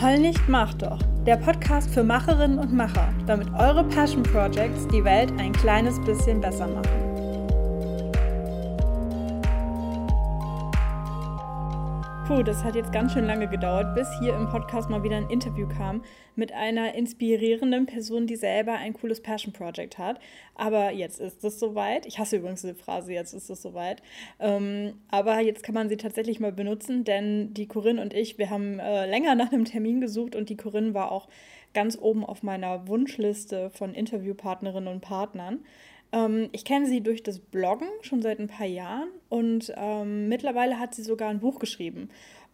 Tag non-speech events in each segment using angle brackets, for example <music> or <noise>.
Heul nicht, mach doch. Der Podcast für Macherinnen und Macher, damit eure Passion Projects die Welt ein kleines bisschen besser machen. Puh, das hat jetzt ganz schön lange gedauert, bis hier im Podcast mal wieder ein Interview kam mit einer inspirierenden Person, die selber ein cooles Passion Project hat. Aber jetzt ist es soweit. Ich hasse übrigens diese Phrase, jetzt ist es soweit. Ähm, aber jetzt kann man sie tatsächlich mal benutzen, denn die Corinne und ich, wir haben äh, länger nach einem Termin gesucht und die Corinne war auch ganz oben auf meiner Wunschliste von Interviewpartnerinnen und Partnern. Ähm, ich kenne sie durch das Bloggen schon seit ein paar Jahren und ähm, mittlerweile hat sie sogar ein Buch geschrieben.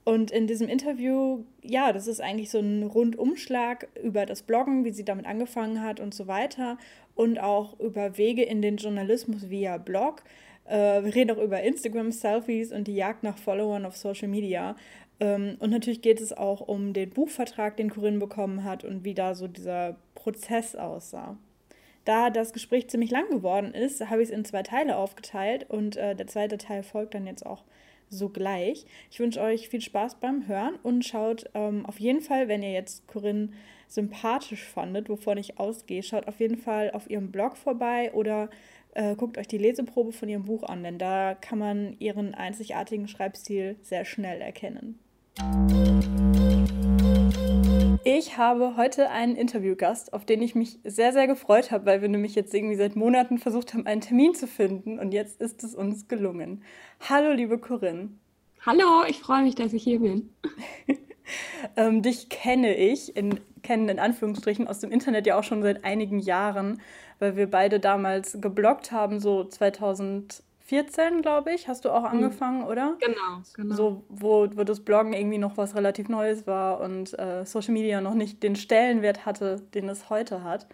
Und in diesem Interview, ja, das ist eigentlich so ein Rundumschlag über das Bloggen, wie sie damit angefangen hat und so weiter. Und auch über Wege in den Journalismus via Blog. Äh, wir reden auch über Instagram-Selfies und die Jagd nach Followern auf Social Media. Ähm, und natürlich geht es auch um den Buchvertrag, den Corinne bekommen hat und wie da so dieser Prozess aussah. Da das Gespräch ziemlich lang geworden ist, habe ich es in zwei Teile aufgeteilt und äh, der zweite Teil folgt dann jetzt auch sogleich. Ich wünsche euch viel Spaß beim Hören und schaut ähm, auf jeden Fall, wenn ihr jetzt Corinne sympathisch fandet, wovon ich ausgehe, schaut auf jeden Fall auf ihrem Blog vorbei oder äh, guckt euch die Leseprobe von ihrem Buch an, denn da kann man ihren einzigartigen Schreibstil sehr schnell erkennen. Ich habe heute einen Interviewgast, auf den ich mich sehr, sehr gefreut habe, weil wir nämlich jetzt irgendwie seit Monaten versucht haben, einen Termin zu finden und jetzt ist es uns gelungen. Hallo, liebe Corinne. Hallo, ich freue mich, dass ich hier bin. <laughs> ähm, dich kenne ich, in, kennen in Anführungsstrichen, aus dem Internet ja auch schon seit einigen Jahren, weil wir beide damals gebloggt haben, so 2000. 14, glaube ich, hast du auch mhm. angefangen, mhm. oder? Genau, genau. So, wo, wo das Bloggen irgendwie noch was relativ Neues war und äh, Social Media noch nicht den Stellenwert hatte, den es heute hat.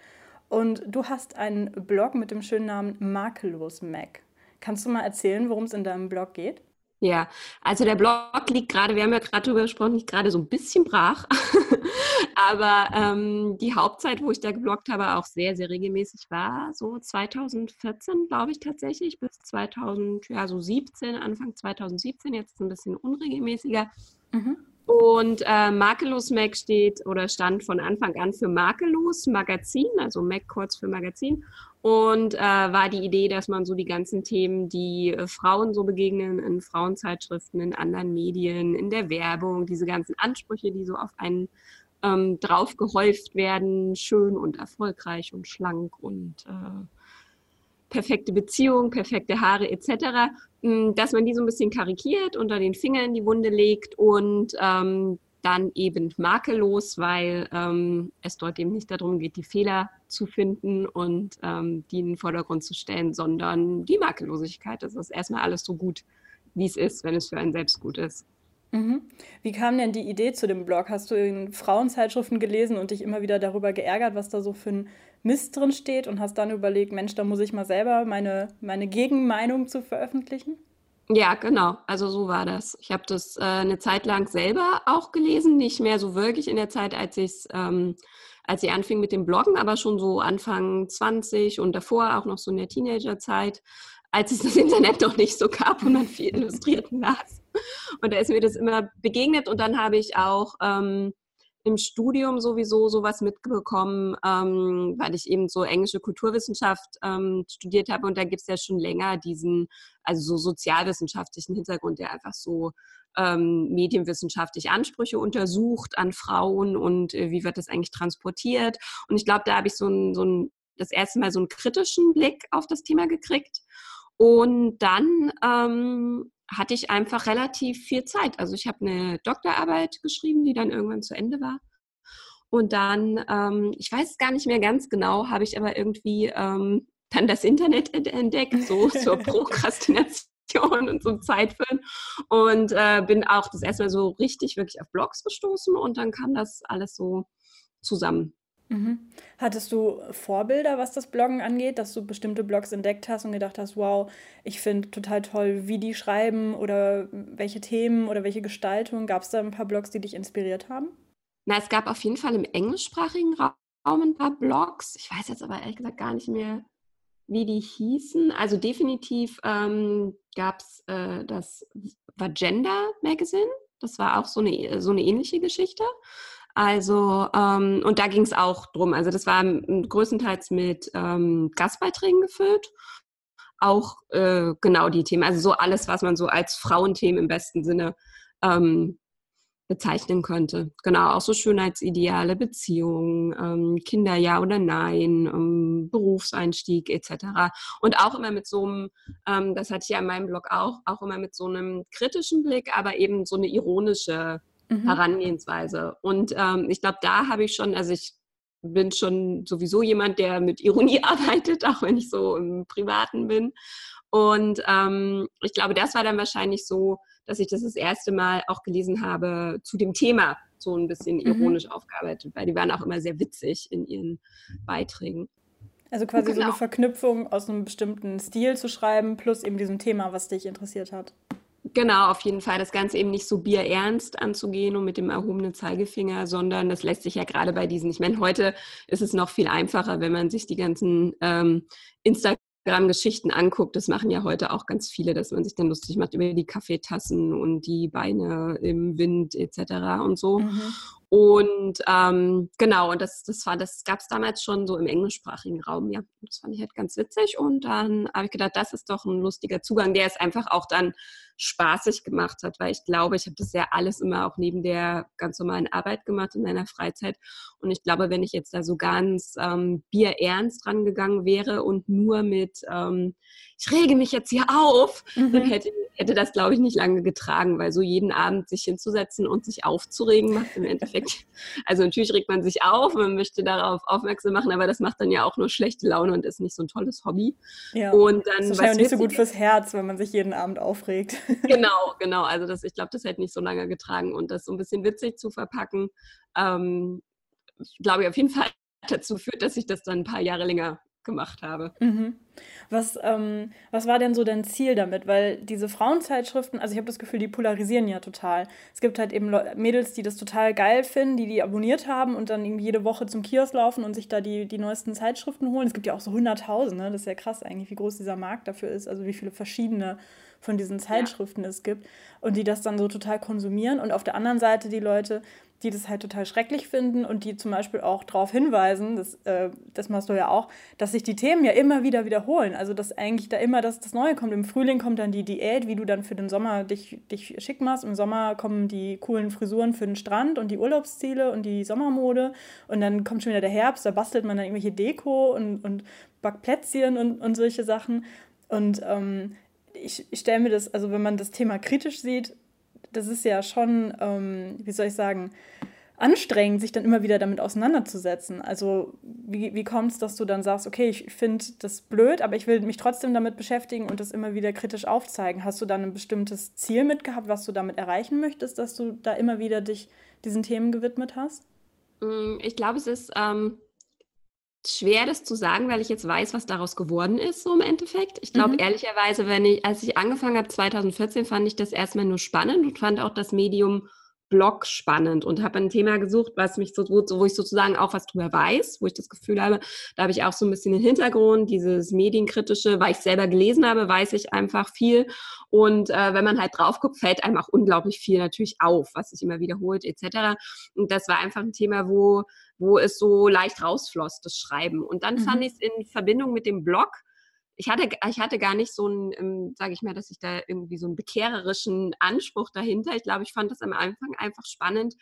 Und du hast einen Blog mit dem schönen Namen Makellos Mac. Kannst du mal erzählen, worum es in deinem Blog geht? Ja, also der Blog liegt gerade, wir haben ja gerade darüber gesprochen, nicht gerade so ein bisschen brach. <laughs> Aber ähm, die Hauptzeit, wo ich da gebloggt habe, auch sehr, sehr regelmäßig war so 2014, glaube ich tatsächlich, bis 2017, ja, Anfang 2017, jetzt ein bisschen unregelmäßiger. Mhm. Und äh, Makellos Mac steht oder stand von Anfang an für Makellos Magazin, also Mac kurz für Magazin. Und äh, war die Idee, dass man so die ganzen Themen, die äh, Frauen so begegnen in Frauenzeitschriften, in anderen Medien, in der Werbung, diese ganzen Ansprüche, die so auf einen ähm, drauf werden, schön und erfolgreich und schlank und äh, perfekte Beziehung, perfekte Haare etc., dass man die so ein bisschen karikiert, unter den Finger in die Wunde legt und ähm, dann eben makellos, weil ähm, es dort eben nicht darum geht, die Fehler zu finden und ähm, die in den Vordergrund zu stellen, sondern die Makellosigkeit. Das ist erstmal alles so gut, wie es ist, wenn es für einen selbst gut ist. Mhm. Wie kam denn die Idee zu dem Blog? Hast du in Frauenzeitschriften gelesen und dich immer wieder darüber geärgert, was da so für ein Mist drin steht und hast dann überlegt, Mensch, da muss ich mal selber meine, meine Gegenmeinung zu veröffentlichen? Ja, genau. Also so war das. Ich habe das äh, eine Zeit lang selber auch gelesen, nicht mehr so wirklich in der Zeit, als ich ähm, als ich anfing mit dem Bloggen, aber schon so Anfang 20 und davor auch noch so in der Teenagerzeit, als es das Internet noch nicht so gab und man viel <laughs> Illustrierten las. Und da ist mir das immer begegnet und dann habe ich auch ähm, im Studium sowieso sowas mitbekommen, ähm, weil ich eben so englische Kulturwissenschaft ähm, studiert habe und da gibt es ja schon länger diesen, also so sozialwissenschaftlichen Hintergrund, der einfach so ähm, medienwissenschaftlich Ansprüche untersucht an Frauen und äh, wie wird das eigentlich transportiert. Und ich glaube, da habe ich so ein, so ein, das erste Mal so einen kritischen Blick auf das Thema gekriegt. Und dann ähm, hatte ich einfach relativ viel Zeit. Also ich habe eine Doktorarbeit geschrieben, die dann irgendwann zu Ende war. Und dann, ähm, ich weiß gar nicht mehr ganz genau, habe ich aber irgendwie ähm, dann das Internet entdeckt, so <laughs> zur Prokrastination und zum Zeitfüllen. Und äh, bin auch das erste Mal so richtig wirklich auf Blogs gestoßen und dann kam das alles so zusammen. Mhm. Hattest du Vorbilder, was das Bloggen angeht, dass du bestimmte Blogs entdeckt hast und gedacht hast, wow, ich finde total toll, wie die schreiben oder welche Themen oder welche Gestaltung? Gab es da ein paar Blogs, die dich inspiriert haben? Na, es gab auf jeden Fall im englischsprachigen Raum ein paar Blogs. Ich weiß jetzt aber ehrlich gesagt gar nicht mehr, wie die hießen. Also definitiv ähm, gab es äh, das Vagenda Magazine. Das war auch so eine, so eine ähnliche Geschichte. Also, ähm, und da ging es auch drum. Also, das war größtenteils mit ähm, Gastbeiträgen gefüllt. Auch äh, genau die Themen, also so alles, was man so als Frauenthemen im besten Sinne ähm, bezeichnen könnte. Genau, auch so Schönheitsideale, Beziehungen, ähm, Kinder ja oder nein, ähm, Berufseinstieg etc. Und auch immer mit so einem, ähm, das hatte ich ja in meinem Blog auch, auch immer mit so einem kritischen Blick, aber eben so eine ironische mhm. Herangehensweise. Und ähm, ich glaube, da habe ich schon, also ich bin schon sowieso jemand, der mit Ironie <laughs> arbeitet, auch wenn ich so im Privaten bin. Und ähm, ich glaube, das war dann wahrscheinlich so, dass ich das das erste Mal auch gelesen habe zu dem Thema, so ein bisschen mhm. ironisch mhm. aufgearbeitet, weil die waren auch immer sehr witzig in ihren Beiträgen. Also quasi genau. so eine genau. Verknüpfung aus einem bestimmten Stil zu schreiben, plus eben diesem Thema, was dich interessiert hat. Genau, auf jeden Fall. Das Ganze eben nicht so bierernst anzugehen und mit dem erhobenen Zeigefinger, sondern das lässt sich ja gerade bei diesen. Ich meine, heute ist es noch viel einfacher, wenn man sich die ganzen ähm, Instagram Geschichten anguckt, das machen ja heute auch ganz viele, dass man sich dann lustig macht über die Kaffeetassen und die Beine im Wind etc. und so. Mhm. Und ähm, genau, und das, das, das gab es damals schon so im englischsprachigen Raum, ja. Das fand ich halt ganz witzig. Und dann habe ich gedacht, das ist doch ein lustiger Zugang, der es einfach auch dann spaßig gemacht hat, weil ich glaube, ich habe das ja alles immer auch neben der ganz normalen Arbeit gemacht in meiner Freizeit. Und ich glaube, wenn ich jetzt da so ganz ähm, bierernst rangegangen wäre und nur mit, ähm, ich rege mich jetzt hier auf, mhm. dann hätte, hätte das, glaube ich, nicht lange getragen, weil so jeden Abend sich hinzusetzen und sich aufzuregen macht im Endeffekt. <laughs> Also natürlich regt man sich auf, man möchte darauf aufmerksam machen, aber das macht dann ja auch nur schlechte Laune und ist nicht so ein tolles Hobby. Ja. Und dann, das ist wahrscheinlich nicht so gut fürs Herz, wenn man sich jeden Abend aufregt. Genau, genau. Also das, ich glaube, das hätte nicht so lange getragen und das so ein bisschen witzig zu verpacken, ähm, glaube ich auf jeden Fall <laughs> dazu führt, dass ich das dann ein paar Jahre länger gemacht habe. Mhm. Was, ähm, was war denn so dein Ziel damit? Weil diese Frauenzeitschriften, also ich habe das Gefühl, die polarisieren ja total. Es gibt halt eben Mädels, die das total geil finden, die die abonniert haben und dann irgendwie jede Woche zum Kiosk laufen und sich da die, die neuesten Zeitschriften holen. Es gibt ja auch so Hunderttausende, ne? das ist ja krass eigentlich, wie groß dieser Markt dafür ist, also wie viele verschiedene von diesen Zeitschriften ja. es gibt und die das dann so total konsumieren. Und auf der anderen Seite die Leute, die das halt total schrecklich finden und die zum Beispiel auch darauf hinweisen, das, äh, das machst du ja auch, dass sich die Themen ja immer wieder wiederholen. Also dass eigentlich da immer das, das Neue kommt. Im Frühling kommt dann die Diät, wie du dann für den Sommer dich, dich schick machst. Im Sommer kommen die coolen Frisuren für den Strand und die Urlaubsziele und die Sommermode. Und dann kommt schon wieder der Herbst, da bastelt man dann irgendwelche Deko und, und backt und, und solche Sachen. Und ähm, ich, ich stelle mir das, also wenn man das Thema kritisch sieht, das ist ja schon, ähm, wie soll ich sagen, anstrengend, sich dann immer wieder damit auseinanderzusetzen. Also wie, wie kommt es, dass du dann sagst, okay, ich finde das blöd, aber ich will mich trotzdem damit beschäftigen und das immer wieder kritisch aufzeigen? Hast du dann ein bestimmtes Ziel mitgehabt, was du damit erreichen möchtest, dass du da immer wieder dich diesen Themen gewidmet hast? Mm, ich glaube, es ist ähm, schwer, das zu sagen, weil ich jetzt weiß, was daraus geworden ist, so im Endeffekt. Ich glaube, mhm. ehrlicherweise, wenn ich, als ich angefangen habe, 2014, fand ich das erstmal nur spannend und fand auch das Medium Blog spannend und habe ein Thema gesucht, was mich so, wo ich sozusagen auch was drüber weiß, wo ich das Gefühl habe, da habe ich auch so ein bisschen den Hintergrund, dieses medienkritische, weil ich selber gelesen habe, weiß ich einfach viel und äh, wenn man halt drauf guckt, fällt einem auch unglaublich viel natürlich auf, was sich immer wiederholt etc. Und das war einfach ein Thema, wo wo es so leicht rausfloss, das Schreiben. Und dann mhm. fand ich es in Verbindung mit dem Blog ich hatte, ich hatte gar nicht so einen, ähm, sage ich mal, dass ich da irgendwie so einen bekehrerischen Anspruch dahinter. Ich glaube, ich fand das am Anfang einfach spannend.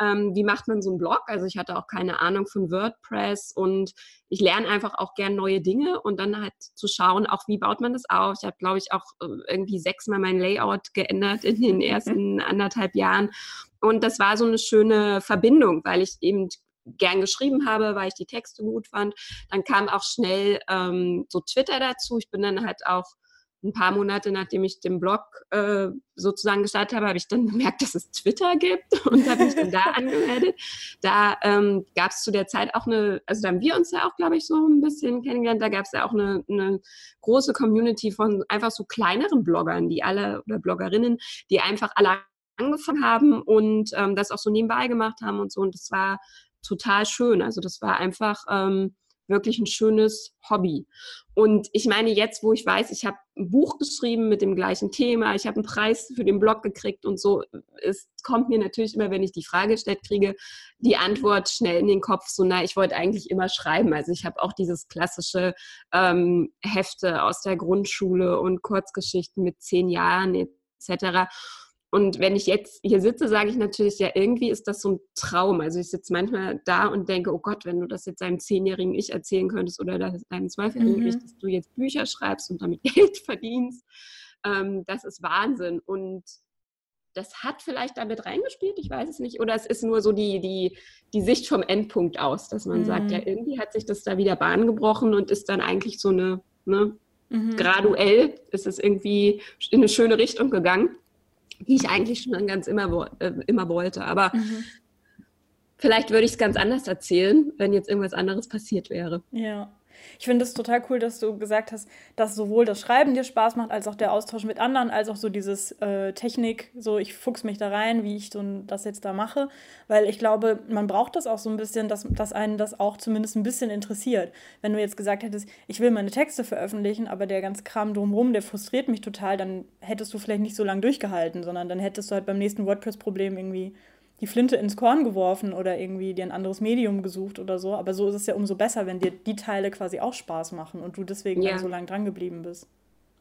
Ähm, wie macht man so einen Blog? Also ich hatte auch keine Ahnung von WordPress und ich lerne einfach auch gern neue Dinge und dann halt zu schauen, auch wie baut man das auf. Ich habe, glaube ich, auch äh, irgendwie sechsmal mein Layout geändert in den <laughs> ersten anderthalb Jahren. Und das war so eine schöne Verbindung, weil ich eben gern geschrieben habe, weil ich die Texte gut fand. Dann kam auch schnell ähm, so Twitter dazu. Ich bin dann halt auch ein paar Monate nachdem ich den Blog äh, sozusagen gestartet habe, habe ich dann bemerkt, dass es Twitter gibt <laughs> und habe mich dann da angemeldet. Da ähm, gab es zu der Zeit auch eine, also da haben wir uns ja auch, glaube ich, so ein bisschen kennengelernt. Da gab es ja auch eine, eine große Community von einfach so kleineren Bloggern, die alle oder Bloggerinnen, die einfach alle angefangen haben und ähm, das auch so nebenbei gemacht haben und so. Und das war total schön. Also das war einfach ähm, wirklich ein schönes Hobby. Und ich meine, jetzt, wo ich weiß, ich habe ein Buch geschrieben mit dem gleichen Thema, ich habe einen Preis für den Blog gekriegt und so, es kommt mir natürlich immer, wenn ich die Frage gestellt kriege, die Antwort schnell in den Kopf, so, na, ich wollte eigentlich immer schreiben. Also ich habe auch dieses klassische ähm, Hefte aus der Grundschule und Kurzgeschichten mit zehn Jahren etc. Und wenn ich jetzt hier sitze, sage ich natürlich, ja, irgendwie ist das so ein Traum. Also ich sitze manchmal da und denke, oh Gott, wenn du das jetzt deinem zehnjährigen Ich erzählen könntest oder deinem zwölfjährigen mhm. Ich, dass du jetzt Bücher schreibst und damit <laughs> Geld verdienst, ähm, das ist Wahnsinn. Und das hat vielleicht damit reingespielt, ich weiß es nicht. Oder es ist nur so die, die, die Sicht vom Endpunkt aus, dass man mhm. sagt, ja, irgendwie hat sich das da wieder Bahn gebrochen und ist dann eigentlich so eine, ne, mhm. graduell ist es irgendwie in eine schöne Richtung gegangen die ich eigentlich schon ganz immer, äh, immer wollte. Aber mhm. vielleicht würde ich es ganz anders erzählen, wenn jetzt irgendwas anderes passiert wäre. Ja. Ich finde es total cool, dass du gesagt hast, dass sowohl das Schreiben dir Spaß macht, als auch der Austausch mit anderen, als auch so dieses äh, Technik, so ich fuchs mich da rein, wie ich so das jetzt da mache. Weil ich glaube, man braucht das auch so ein bisschen, dass, dass einen das auch zumindest ein bisschen interessiert. Wenn du jetzt gesagt hättest, ich will meine Texte veröffentlichen, aber der ganze Kram drumherum, der frustriert mich total, dann hättest du vielleicht nicht so lange durchgehalten, sondern dann hättest du halt beim nächsten WordPress-Problem irgendwie die Flinte ins Korn geworfen oder irgendwie dir ein anderes Medium gesucht oder so. Aber so ist es ja umso besser, wenn dir die Teile quasi auch Spaß machen und du deswegen ja. so lange dran geblieben bist.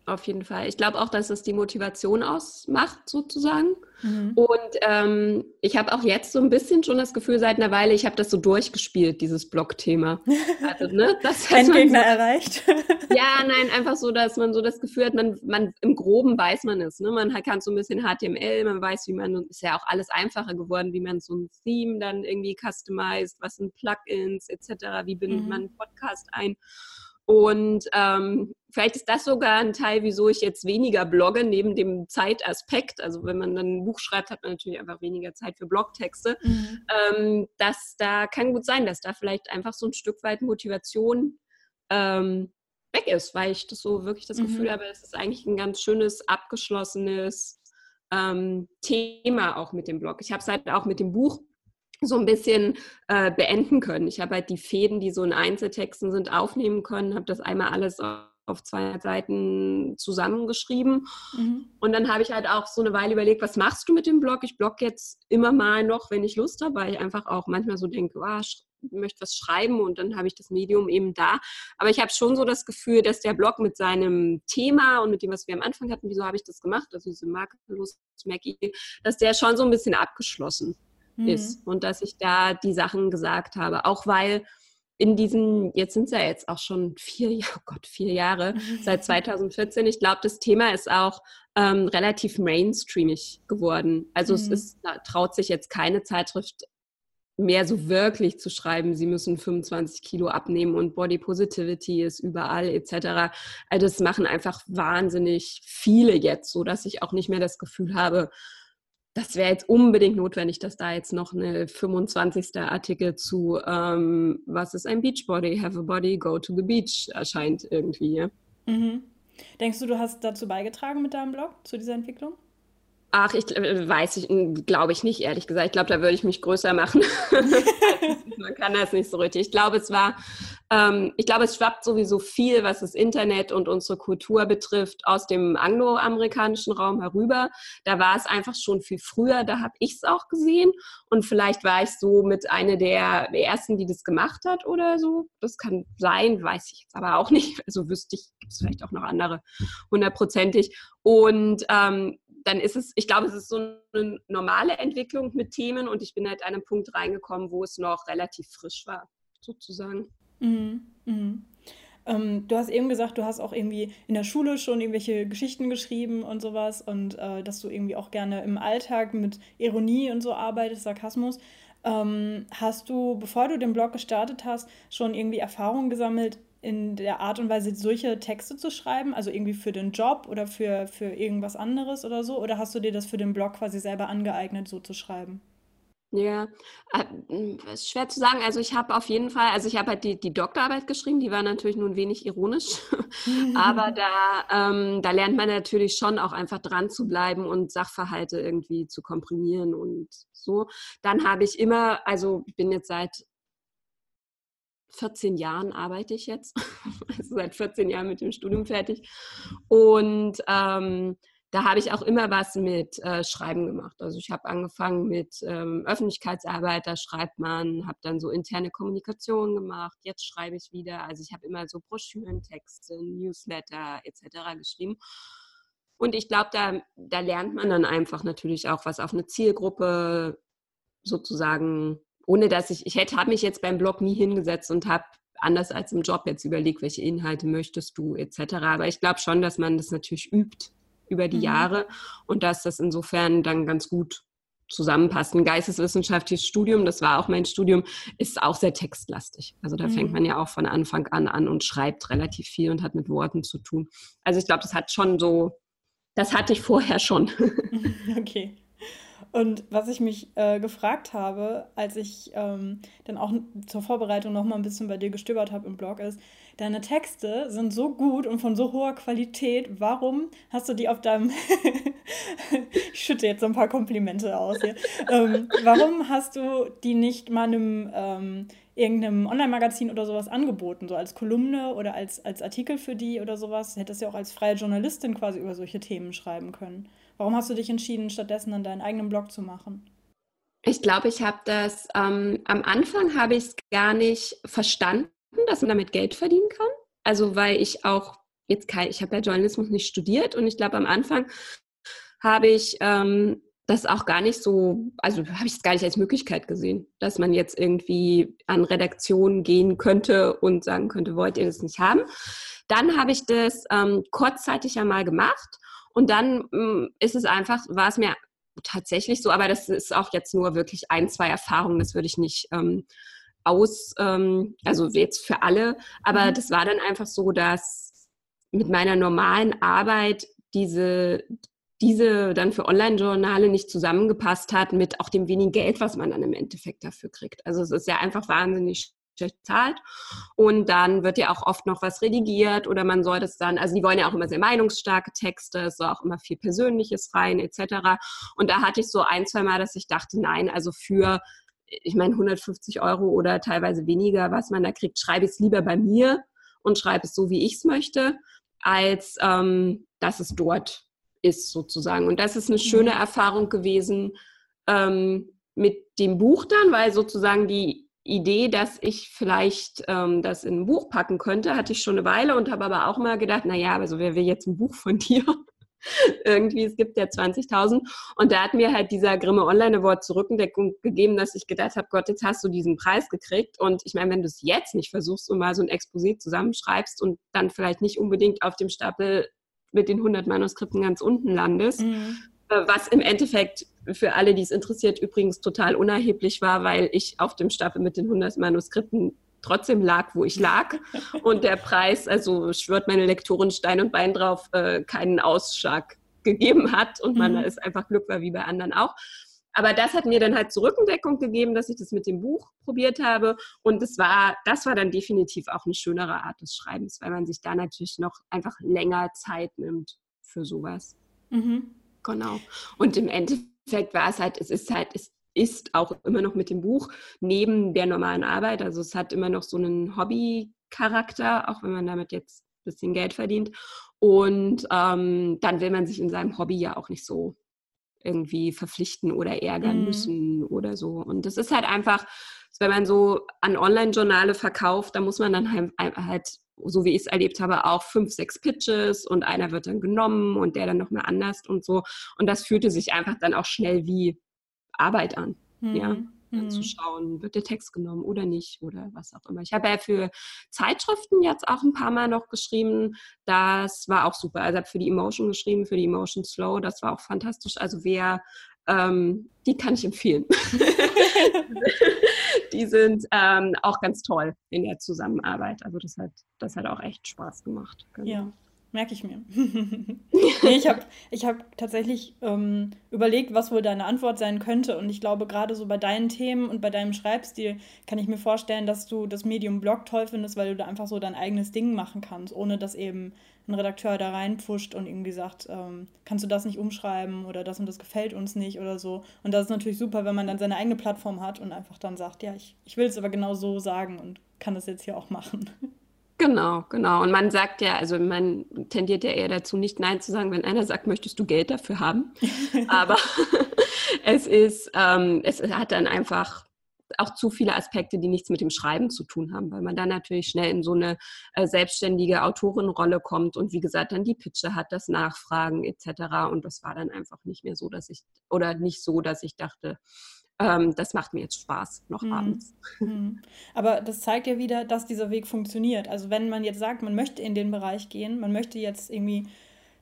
Auf jeden Fall. Ich glaube auch, dass es die Motivation ausmacht, sozusagen. Mhm. Und ähm, ich habe auch jetzt so ein bisschen schon das Gefühl seit einer Weile, ich habe das so durchgespielt, dieses Blog-Thema. <laughs> Also, ne, das Endgegner so, erreicht. <laughs> ja, nein, einfach so, dass man so das Gefühl hat, man, man im Groben weiß man es. Ne? Man kann so ein bisschen HTML, man weiß, wie man, ist ja auch alles einfacher geworden, wie man so ein Theme dann irgendwie customized, was sind Plugins etc., wie bindet mhm. man einen Podcast ein. Und ähm, vielleicht ist das sogar ein Teil, wieso ich jetzt weniger blogge, neben dem Zeitaspekt. Also wenn man dann ein Buch schreibt, hat man natürlich einfach weniger Zeit für Blogtexte. Mhm. Ähm, das da kann gut sein, dass da vielleicht einfach so ein Stück weit Motivation ähm, weg ist, weil ich das so wirklich das mhm. Gefühl habe, es ist eigentlich ein ganz schönes, abgeschlossenes ähm, Thema auch mit dem Blog. Ich habe es halt auch mit dem Buch so ein bisschen äh, beenden können. Ich habe halt die Fäden, die so in Einzeltexten sind, aufnehmen können, habe das einmal alles auf zwei Seiten zusammengeschrieben. Mhm. Und dann habe ich halt auch so eine Weile überlegt, was machst du mit dem Blog? Ich blog jetzt immer mal noch, wenn ich Lust habe, weil ich einfach auch manchmal so denke, oh, ich möchte was schreiben und dann habe ich das Medium eben da. Aber ich habe schon so das Gefühl, dass der Blog mit seinem Thema und mit dem, was wir am Anfang hatten, wieso habe ich das gemacht, also diese Markenlust, Mackie, dass der schon so ein bisschen abgeschlossen mhm. ist und dass ich da die Sachen gesagt habe. Auch weil in diesen, jetzt sind es ja jetzt auch schon vier, <laughs> oh Gott, vier Jahre, seit <laughs> 2014. Ich glaube, das Thema ist auch ähm, relativ mainstreamig geworden. Also mhm. es ist, traut sich jetzt keine Zeitschrift mehr so wirklich zu schreiben, sie müssen 25 Kilo abnehmen und Body Positivity ist überall etc. Also das machen einfach wahnsinnig viele jetzt, so dass ich auch nicht mehr das Gefühl habe, das wäre jetzt unbedingt notwendig, dass da jetzt noch eine 25. Artikel zu ähm, was ist ein Beachbody, have a body, go to the beach erscheint irgendwie. Mhm. Denkst du, du hast dazu beigetragen mit deinem Blog, zu dieser Entwicklung? Ach, ich äh, weiß ich, glaube ich nicht, ehrlich gesagt. Ich glaube, da würde ich mich größer machen. <laughs> Man kann das nicht so richtig. Ich glaube, es war, ähm, ich glaube, es schwappt sowieso viel, was das Internet und unsere Kultur betrifft, aus dem angloamerikanischen Raum herüber. Da war es einfach schon viel früher, da habe ich es auch gesehen. Und vielleicht war ich so mit einer der ersten, die das gemacht hat oder so. Das kann sein, weiß ich jetzt aber auch nicht. Also wüsste ich, gibt es vielleicht auch noch andere, hundertprozentig. Und ähm, dann ist es, ich glaube, es ist so eine normale Entwicklung mit Themen und ich bin halt an einem Punkt reingekommen, wo es noch relativ frisch war, sozusagen. Mhm. Mhm. Ähm, du hast eben gesagt, du hast auch irgendwie in der Schule schon irgendwelche Geschichten geschrieben und sowas und äh, dass du irgendwie auch gerne im Alltag mit Ironie und so arbeitest, Sarkasmus. Ähm, hast du, bevor du den Blog gestartet hast, schon irgendwie Erfahrungen gesammelt in der Art und Weise, solche Texte zu schreiben? Also irgendwie für den Job oder für, für irgendwas anderes oder so? Oder hast du dir das für den Blog quasi selber angeeignet, so zu schreiben? Ja, äh, ist schwer zu sagen. Also ich habe auf jeden Fall, also ich habe halt die, die Doktorarbeit geschrieben, die war natürlich nun wenig ironisch, <laughs> aber <laughs> da, ähm, da lernt man natürlich schon auch einfach dran zu bleiben und Sachverhalte irgendwie zu komprimieren und so. Dann habe ich immer, also ich bin jetzt seit 14 Jahren arbeite ich jetzt. <laughs> also seit 14 Jahren mit dem Studium fertig. Und ähm, da habe ich auch immer was mit äh, Schreiben gemacht. Also ich habe angefangen mit ähm, Öffentlichkeitsarbeit, da schreibt man, habe dann so interne Kommunikation gemacht, jetzt schreibe ich wieder. Also ich habe immer so Broschüren, Texte, Newsletter etc. geschrieben. Und ich glaube, da, da lernt man dann einfach natürlich auch was auf eine Zielgruppe sozusagen, ohne dass ich, ich hätte, habe mich jetzt beim Blog nie hingesetzt und habe anders als im Job jetzt überlegt, welche Inhalte möchtest du etc. Aber ich glaube schon, dass man das natürlich übt über die mhm. Jahre und dass das insofern dann ganz gut zusammenpasst. Ein geisteswissenschaftliches Studium, das war auch mein Studium, ist auch sehr textlastig. Also da mhm. fängt man ja auch von Anfang an an und schreibt relativ viel und hat mit Worten zu tun. Also ich glaube, das hat schon so, das hatte ich vorher schon. <laughs> Okay. Und was ich mich äh, gefragt habe, als ich ähm, dann auch zur Vorbereitung noch mal ein bisschen bei dir gestöbert habe im Blog, ist, deine Texte sind so gut und von so hoher Qualität. Warum hast du die auf deinem... <laughs> ich schütte jetzt so ein paar Komplimente aus hier. Ähm, warum hast du die nicht mal einem... Ähm, irgendeinem Online-Magazin oder sowas angeboten, so als Kolumne oder als, als Artikel für die oder sowas. Hättest ja auch als freie Journalistin quasi über solche Themen schreiben können. Warum hast du dich entschieden, stattdessen dann deinen eigenen Blog zu machen? Ich glaube, ich habe das ähm, am Anfang habe ich es gar nicht verstanden, dass man damit Geld verdienen kann. Also weil ich auch jetzt kein, ich habe ja Journalismus nicht studiert und ich glaube am Anfang habe ich ähm, das auch gar nicht so, also habe ich es gar nicht als Möglichkeit gesehen, dass man jetzt irgendwie an Redaktionen gehen könnte und sagen könnte, wollt ihr das nicht haben? Dann habe ich das ähm, kurzzeitig ja mal gemacht und dann ähm, ist es einfach, war es mir tatsächlich so, aber das ist auch jetzt nur wirklich ein, zwei Erfahrungen, das würde ich nicht ähm, aus, ähm, also jetzt für alle, aber mhm. das war dann einfach so, dass mit meiner normalen Arbeit diese, diese dann für Online-Journale nicht zusammengepasst hat mit auch dem wenigen Geld, was man dann im Endeffekt dafür kriegt. Also es ist ja einfach wahnsinnig zahlt. Und dann wird ja auch oft noch was redigiert oder man soll das dann, also die wollen ja auch immer sehr meinungsstarke Texte, es soll auch immer viel Persönliches rein etc. Und da hatte ich so ein, zwei Mal, dass ich dachte, nein, also für ich meine 150 Euro oder teilweise weniger, was man da kriegt, schreibe ich es lieber bei mir und schreibe es so, wie ich es möchte, als ähm, dass es dort ist sozusagen. Und das ist eine schöne mhm. Erfahrung gewesen ähm, mit dem Buch dann, weil sozusagen die Idee, dass ich vielleicht ähm, das in ein Buch packen könnte, hatte ich schon eine Weile und habe aber auch mal gedacht, naja, aber so wer will jetzt ein Buch von <laughs> dir? Irgendwie, es gibt ja 20.000. Und da hat mir halt dieser Grimme Online Award zur Rückendeckung gegeben, dass ich gedacht habe, Gott, jetzt hast du diesen Preis gekriegt. Und ich meine, wenn du es jetzt nicht versuchst und mal so ein Exposé zusammenschreibst und dann vielleicht nicht unbedingt auf dem Stapel mit den 100 Manuskripten ganz unten landest. Mhm. Äh, was im Endeffekt für alle, die es interessiert, übrigens total unerheblich war, weil ich auf dem Stapel mit den 100 Manuskripten trotzdem lag, wo ich lag. Und der Preis, also schwört meine Lektorin Stein und Bein drauf, äh, keinen Ausschlag gegeben hat und man mhm. ist einfach Glück war wie bei anderen auch. Aber das hat mir dann halt zur Rückendeckung gegeben, dass ich das mit dem Buch probiert habe. Und das war, das war dann definitiv auch eine schönere Art des Schreibens, weil man sich da natürlich noch einfach länger Zeit nimmt für sowas. Mhm. Genau. Und im Endeffekt war es halt, es ist halt, es ist auch immer noch mit dem Buch neben der normalen Arbeit. Also es hat immer noch so einen Hobby-Charakter, auch wenn man damit jetzt ein bisschen Geld verdient. Und ähm, dann will man sich in seinem Hobby ja auch nicht so irgendwie verpflichten oder ärgern mhm. müssen oder so. Und das ist halt einfach, wenn man so an Online-Journale verkauft, da muss man dann halt, so wie ich es erlebt habe, auch fünf, sechs Pitches und einer wird dann genommen und der dann nochmal anders und so. Und das fühlte sich einfach dann auch schnell wie Arbeit an. Mhm. Ja mhm. zu schauen, wird der Text genommen oder nicht oder was auch immer. Ich habe ja für Zeitschriften jetzt auch ein paar Mal noch geschrieben. Das war auch super. Also habe für die Emotion geschrieben, für die Emotion Slow. Das war auch fantastisch. Also wer ähm, die kann ich empfehlen. <laughs> die sind ähm, auch ganz toll in der Zusammenarbeit. Also das hat, das hat auch echt Spaß gemacht. Genau. Ja. Merke ich mir. <laughs> nee, ich habe ich hab tatsächlich ähm, überlegt, was wohl deine Antwort sein könnte. Und ich glaube, gerade so bei deinen Themen und bei deinem Schreibstil kann ich mir vorstellen, dass du das Medium Blog toll findest, weil du da einfach so dein eigenes Ding machen kannst, ohne dass eben ein Redakteur da reinpfuscht und irgendwie sagt, ähm, kannst du das nicht umschreiben oder das und das gefällt uns nicht oder so. Und das ist natürlich super, wenn man dann seine eigene Plattform hat und einfach dann sagt, ja, ich, ich will es aber genau so sagen und kann das jetzt hier auch machen. <laughs> Genau, genau. Und man sagt ja, also man tendiert ja eher dazu, nicht Nein zu sagen, wenn einer sagt, möchtest du Geld dafür haben? <laughs> Aber <laughs> es ist, ähm, es hat dann einfach auch zu viele Aspekte, die nichts mit dem Schreiben zu tun haben, weil man dann natürlich schnell in so eine äh, selbstständige Autorenrolle kommt und wie gesagt dann die Pitche hat, das Nachfragen etc. Und das war dann einfach nicht mehr so, dass ich oder nicht so, dass ich dachte, ähm, das macht mir jetzt Spaß, noch mhm. abends. Mhm. Aber das zeigt ja wieder, dass dieser Weg funktioniert. Also wenn man jetzt sagt, man möchte in den Bereich gehen, man möchte jetzt irgendwie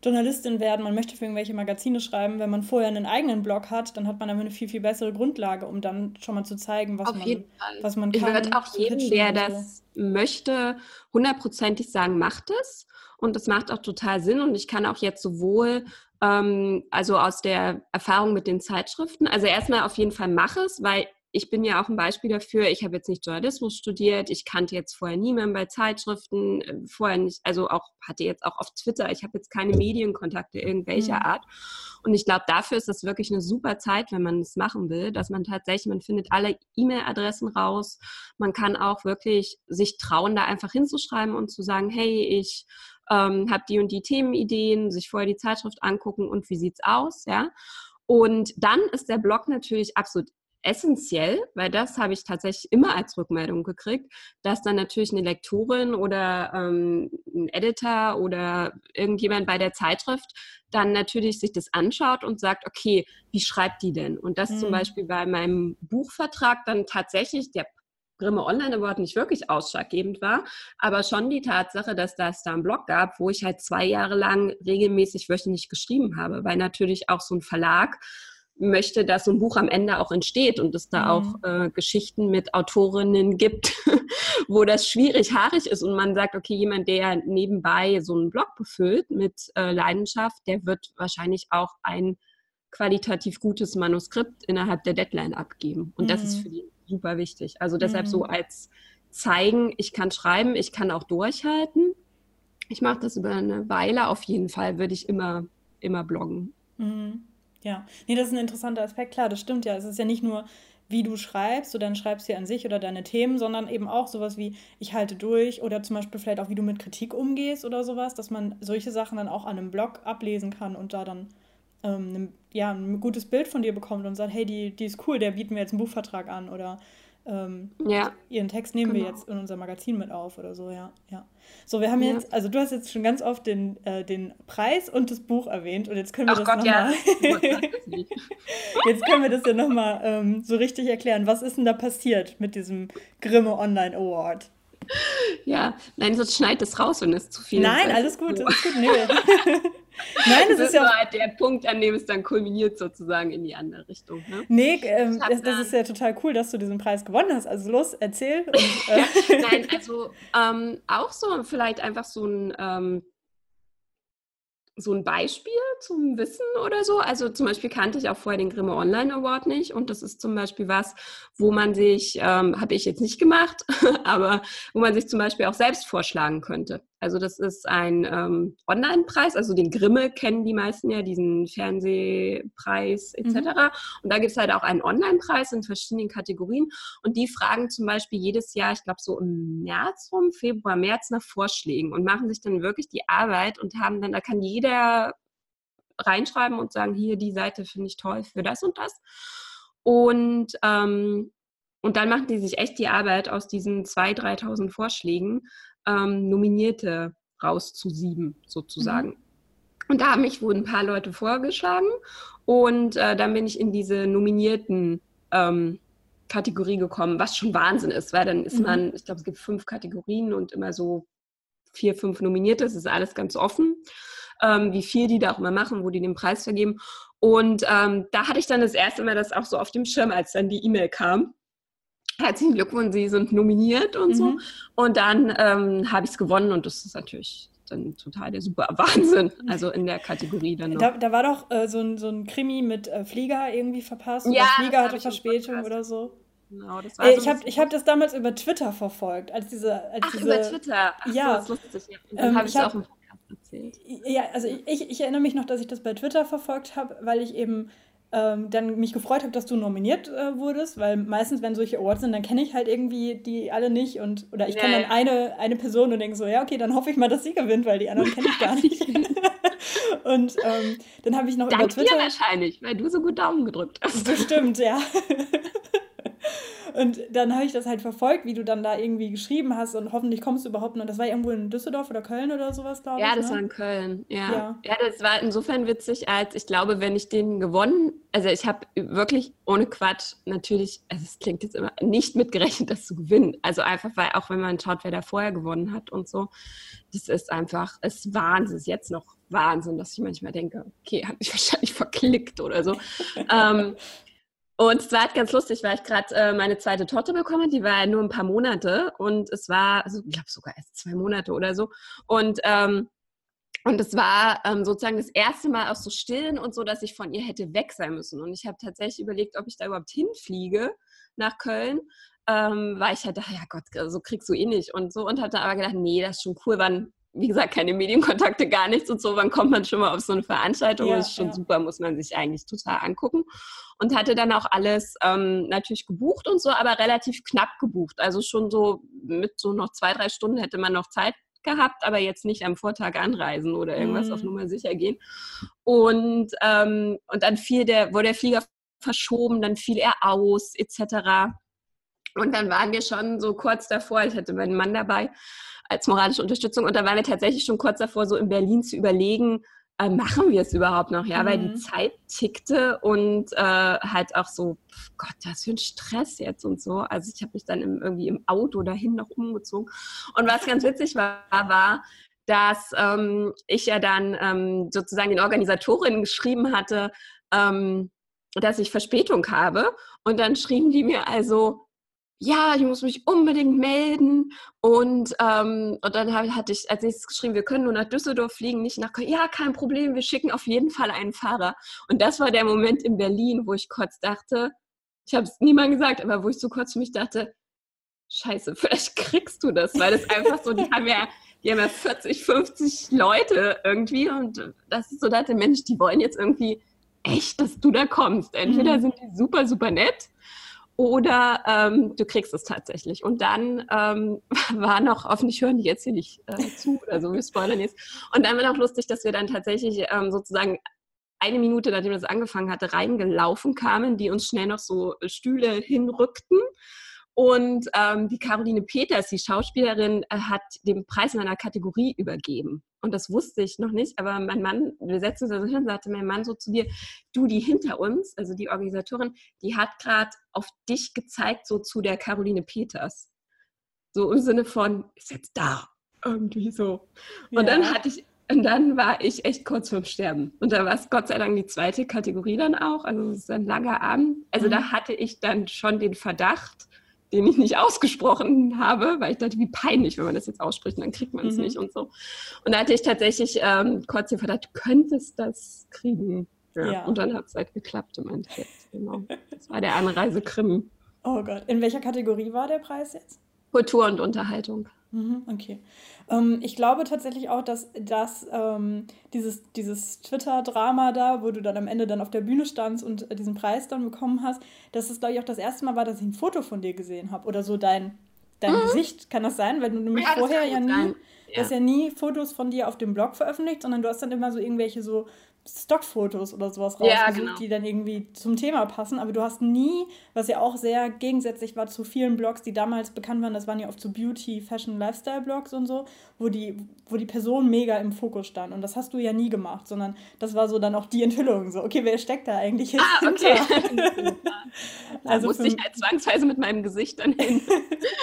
Journalistin werden, man möchte für irgendwelche Magazine schreiben, wenn man vorher einen eigenen Blog hat, dann hat man aber eine viel, viel bessere Grundlage, um dann schon mal zu zeigen, was, Auf man, was man kann. Ich würde auch jedem, der das möchte, hundertprozentig sagen, macht es. Und das macht auch total Sinn. Und ich kann auch jetzt sowohl ähm, also aus der Erfahrung mit den Zeitschriften, also erstmal auf jeden Fall mach es, weil ich bin ja auch ein Beispiel dafür. Ich habe jetzt nicht Journalismus studiert. Ich kannte jetzt vorher niemanden bei Zeitschriften. Äh, vorher nicht, also auch hatte jetzt auch auf Twitter. Ich habe jetzt keine Medienkontakte irgendwelcher mhm. Art. Und ich glaube, dafür ist das wirklich eine super Zeit, wenn man es machen will, dass man tatsächlich, man findet alle E-Mail-Adressen raus. Man kann auch wirklich sich trauen, da einfach hinzuschreiben und zu sagen, hey, ich ähm, habe die und die Themenideen, sich vorher die Zeitschrift angucken und wie sieht's aus, ja. Und dann ist der Blog natürlich absolut essentiell, weil das habe ich tatsächlich immer als Rückmeldung gekriegt, dass dann natürlich eine Lektorin oder ähm, ein Editor oder irgendjemand bei der Zeitschrift dann natürlich sich das anschaut und sagt, okay, wie schreibt die denn? Und das mhm. zum Beispiel bei meinem Buchvertrag dann tatsächlich der Grimme Online Award nicht wirklich ausschlaggebend war, aber schon die Tatsache, dass das da einen Blog gab, wo ich halt zwei Jahre lang regelmäßig wöchentlich geschrieben habe, weil natürlich auch so ein Verlag möchte, dass so ein Buch am Ende auch entsteht und es da mhm. auch äh, Geschichten mit Autorinnen gibt, <laughs> wo das schwierig haarig ist und man sagt, okay, jemand, der nebenbei so einen Blog befüllt mit äh, Leidenschaft, der wird wahrscheinlich auch ein qualitativ gutes Manuskript innerhalb der Deadline abgeben. Und mhm. das ist mhm. für die super wichtig. Also deshalb mhm. so als zeigen, ich kann schreiben, ich kann auch durchhalten. Ich mache das über eine Weile auf jeden Fall, würde ich immer, immer bloggen. Mhm. Ja, nee, das ist ein interessanter Aspekt. Klar, das stimmt ja. Es ist ja nicht nur, wie du schreibst oder dann schreibst du an sich oder deine Themen, sondern eben auch sowas wie, ich halte durch oder zum Beispiel vielleicht auch, wie du mit Kritik umgehst oder sowas, dass man solche Sachen dann auch an einem Blog ablesen kann und da dann ähm, ein, ja, ein gutes Bild von dir bekommt und sagt, hey, die, die ist cool, der bieten wir jetzt einen Buchvertrag an oder ähm, ja. ihren Text nehmen genau. wir jetzt in unser Magazin mit auf oder so, ja. ja. So, wir haben ja. jetzt, also du hast jetzt schon ganz oft den, äh, den Preis und das Buch erwähnt und jetzt können wir Ach das nochmal. <laughs> Ja. <laughs> jetzt können wir das ja nochmal ähm, so richtig erklären. Was ist denn da passiert mit diesem Grimme Online Award? <laughs> Ja, nein, sonst schneidet es raus, wenn es zu viel nein, ist. Nein, alles gut, alles gut. Nee. <laughs> Nein, das, das ist ja auch halt der Punkt, an dem es dann kulminiert sozusagen in die andere Richtung. Ne? Nee, ähm, das, das, ist ja total cool, dass du diesen Preis gewonnen hast. Also los, erzähl. Und, äh. <laughs> Nein, also ähm, auch so vielleicht einfach so ein ähm, so ein Beispiel zum Wissen oder so? Also zum Beispiel kannte ich auch vorher den Grimme Online Award nicht und das ist zum Beispiel was, wo man sich, ähm, habe ich jetzt nicht gemacht, <laughs> aber wo man sich zum Beispiel auch selbst vorschlagen könnte. Also das ist ein ähm, Online-Preis, also den Grimme kennen die meisten ja, diesen Fernsehpreis etc. Mhm. Und da gibt es halt auch einen Online-Preis in verschiedenen Kategorien. Und die fragen zum Beispiel jedes Jahr, ich glaube so im März rum, Februar, März nach Vorschlägen und machen sich dann wirklich die Arbeit und haben dann, da kann jeder reinschreiben und sagen, hier, die Seite finde ich toll für das und das. Und ähm, und dann machen die sich echt die Arbeit aus diesen 2.000, 3.000 Vorschlägen ähm, Nominierte rauszusieben, sozusagen. Mhm. Und da haben mich wohl ein paar Leute vorgeschlagen und äh, dann bin ich in diese nominierten ähm, Kategorie gekommen, was schon Wahnsinn ist, weil dann ist mhm. man, ich glaube, es gibt fünf Kategorien und immer so vier, fünf Nominierte, es ist alles ganz offen, ähm, wie viel die da auch immer machen, wo die den Preis vergeben. Und ähm, da hatte ich dann das erste Mal das auch so auf dem Schirm, als dann die E-Mail kam herzlichen Glückwunsch, Sie sind nominiert und mhm. so. Und dann ähm, habe ich es gewonnen und das ist natürlich dann total der super <laughs> Wahnsinn. Also in der Kategorie dann noch. Da, da war doch äh, so, ein, so ein Krimi mit äh, Flieger irgendwie verpasst. Ja, Flieger hatte Verspätung oder so. Genau, das war äh, so ich habe hab das damals über Twitter verfolgt, als diese. Als Ach, diese, über Twitter. Ach, ja. So, das lustig. Und dann ähm, habe ich es auch im Podcast erzählt. Ja, also ich, ich erinnere mich noch, dass ich das bei Twitter verfolgt habe, weil ich eben ähm, dann mich gefreut habe, dass du nominiert äh, wurdest, weil meistens, wenn solche Awards sind, dann kenne ich halt irgendwie die alle nicht und oder ich kenne dann eine, eine Person und denke so, ja, okay, dann hoffe ich mal, dass sie gewinnt, weil die anderen kenne ich <laughs> gar nicht. <laughs> und ähm, dann habe ich noch Dank über Twitter. Dir wahrscheinlich, weil du so gut Daumen gedrückt hast. Bestimmt, ja. <laughs> Und dann habe ich das halt verfolgt, wie du dann da irgendwie geschrieben hast und hoffentlich kommst du überhaupt noch. Das war irgendwo in Düsseldorf oder Köln oder sowas, glaube ja, ich. Ja, das ne? war in Köln, ja. ja. ja. das war insofern witzig, als ich glaube, wenn ich den gewonnen, also ich habe wirklich ohne Quatsch natürlich, also es klingt jetzt immer, nicht mitgerechnet, das zu gewinnen. Also einfach, weil auch wenn man schaut, wer da vorher gewonnen hat und so, das ist einfach, es ist Wahnsinn, ist jetzt noch Wahnsinn, dass ich manchmal denke, okay, habe ich <laughs> wahrscheinlich verklickt oder so. ähm, und es war halt ganz lustig, weil ich gerade äh, meine zweite Torte bekomme, die war nur ein paar Monate und es war, also, ich glaube sogar erst zwei Monate oder so. Und ähm, und es war ähm, sozusagen das erste Mal auch so stillen und so, dass ich von ihr hätte weg sein müssen. Und ich habe tatsächlich überlegt, ob ich da überhaupt hinfliege nach Köln, ähm, weil ich halt dachte, ja Gott, so kriegst du eh nicht und so. Und habe dann aber gedacht, nee, das ist schon cool, wann wie gesagt, keine Medienkontakte, gar nichts und so. Wann kommt man schon mal auf so eine Veranstaltung? Ja, das ist schon ja. super, muss man sich eigentlich total angucken. Und hatte dann auch alles ähm, natürlich gebucht und so, aber relativ knapp gebucht. Also schon so mit so noch zwei, drei Stunden hätte man noch Zeit gehabt, aber jetzt nicht am Vortag anreisen oder irgendwas mhm. auf Nummer sicher gehen. Und, ähm, und dann fiel der, wurde der Flieger verschoben, dann fiel er aus, etc. Und dann waren wir schon so kurz davor, ich hatte meinen Mann dabei, als moralische Unterstützung. Und da waren wir tatsächlich schon kurz davor, so in Berlin zu überlegen, äh, machen wir es überhaupt noch? Ja, mhm. weil die mhm. Zeit tickte und äh, halt auch so, Gott, das für ein Stress jetzt und so. Also ich habe mich dann im, irgendwie im Auto dahin noch umgezogen. Und was ganz witzig war, war, dass ähm, ich ja dann ähm, sozusagen den Organisatorinnen geschrieben hatte, ähm, dass ich Verspätung habe. Und dann schrieben die mir also, ja, ich muss mich unbedingt melden. Und, ähm, und dann hatte ich als nächstes geschrieben, wir können nur nach Düsseldorf fliegen, nicht nach Köln. Ja, kein Problem, wir schicken auf jeden Fall einen Fahrer. Und das war der Moment in Berlin, wo ich kurz dachte, ich habe es niemandem gesagt, aber wo ich so kurz für mich dachte, scheiße, <laughs> vielleicht kriegst du das, weil das einfach so, die haben ja, die haben ja 40, 50 Leute irgendwie und das ist so, dachte, Mensch, die wollen jetzt irgendwie echt, dass du da kommst. Entweder mhm. sind die super, super nett oder ähm, du kriegst es tatsächlich. Und dann ähm, <laughs> war noch, hoffentlich hören die jetzt hier nicht äh, zu oder so, wir spoilern jetzt. Und dann war noch lustig, dass wir dann tatsächlich ähm, sozusagen eine Minute, nachdem das angefangen hatte, reingelaufen kamen, die uns schnell noch so Stühle hinrückten und ähm, die Caroline Peters, die Schauspielerin, äh, hat den Preis in einer Kategorie übergeben. Und das wusste ich noch nicht, aber mein Mann, wir setzen uns also hin, sagte mein Mann so zu dir, du, die hinter uns, also die Organisatorin, die hat gerade auf dich gezeigt, so zu der Caroline Peters. So im Sinne von, ist jetzt da, irgendwie so. Und ja. dann hatte ich, und dann war ich echt kurz vorm Sterben. Und da war es Gott sei Dank die zweite Kategorie dann auch. Also es ist ein langer Abend. Also mhm. da hatte ich dann schon den Verdacht, den ich nicht ausgesprochen habe, weil ich dachte, wie peinlich, wenn man das jetzt ausspricht, dann kriegt man es mhm. nicht und so. Und da hatte ich tatsächlich ähm, kurz den Verdacht, du könntest das kriegen. Ja. ja. Und dann hat es halt geklappt im Endeffekt. Genau. Das war der Anreisekrim. Oh Gott. In welcher Kategorie war der Preis jetzt? Kultur und Unterhaltung. Mhm, okay. Ähm, ich glaube tatsächlich auch, dass, dass ähm, dieses, dieses Twitter-Drama da, wo du dann am Ende dann auf der Bühne standst und äh, diesen Preis dann bekommen hast, dass es, glaube ich, auch das erste Mal war, dass ich ein Foto von dir gesehen habe. Oder so dein, dein mhm. Gesicht, kann das sein? Weil du nämlich ja, vorher ja nie, ja. ja nie Fotos von dir auf dem Blog veröffentlicht, sondern du hast dann immer so irgendwelche so Stockfotos oder sowas rausgesucht, ja, genau. die dann irgendwie zum Thema passen. Aber du hast nie, was ja auch sehr gegensätzlich war zu vielen Blogs, die damals bekannt waren, das waren ja oft so Beauty, Fashion, Lifestyle-Blogs und so, wo die, wo die Person mega im Fokus stand. Und das hast du ja nie gemacht, sondern das war so dann auch die Enthüllung. So, okay, wer steckt da eigentlich jetzt ah, okay. <laughs> also musste ich halt zwangsweise mit meinem Gesicht dann hin.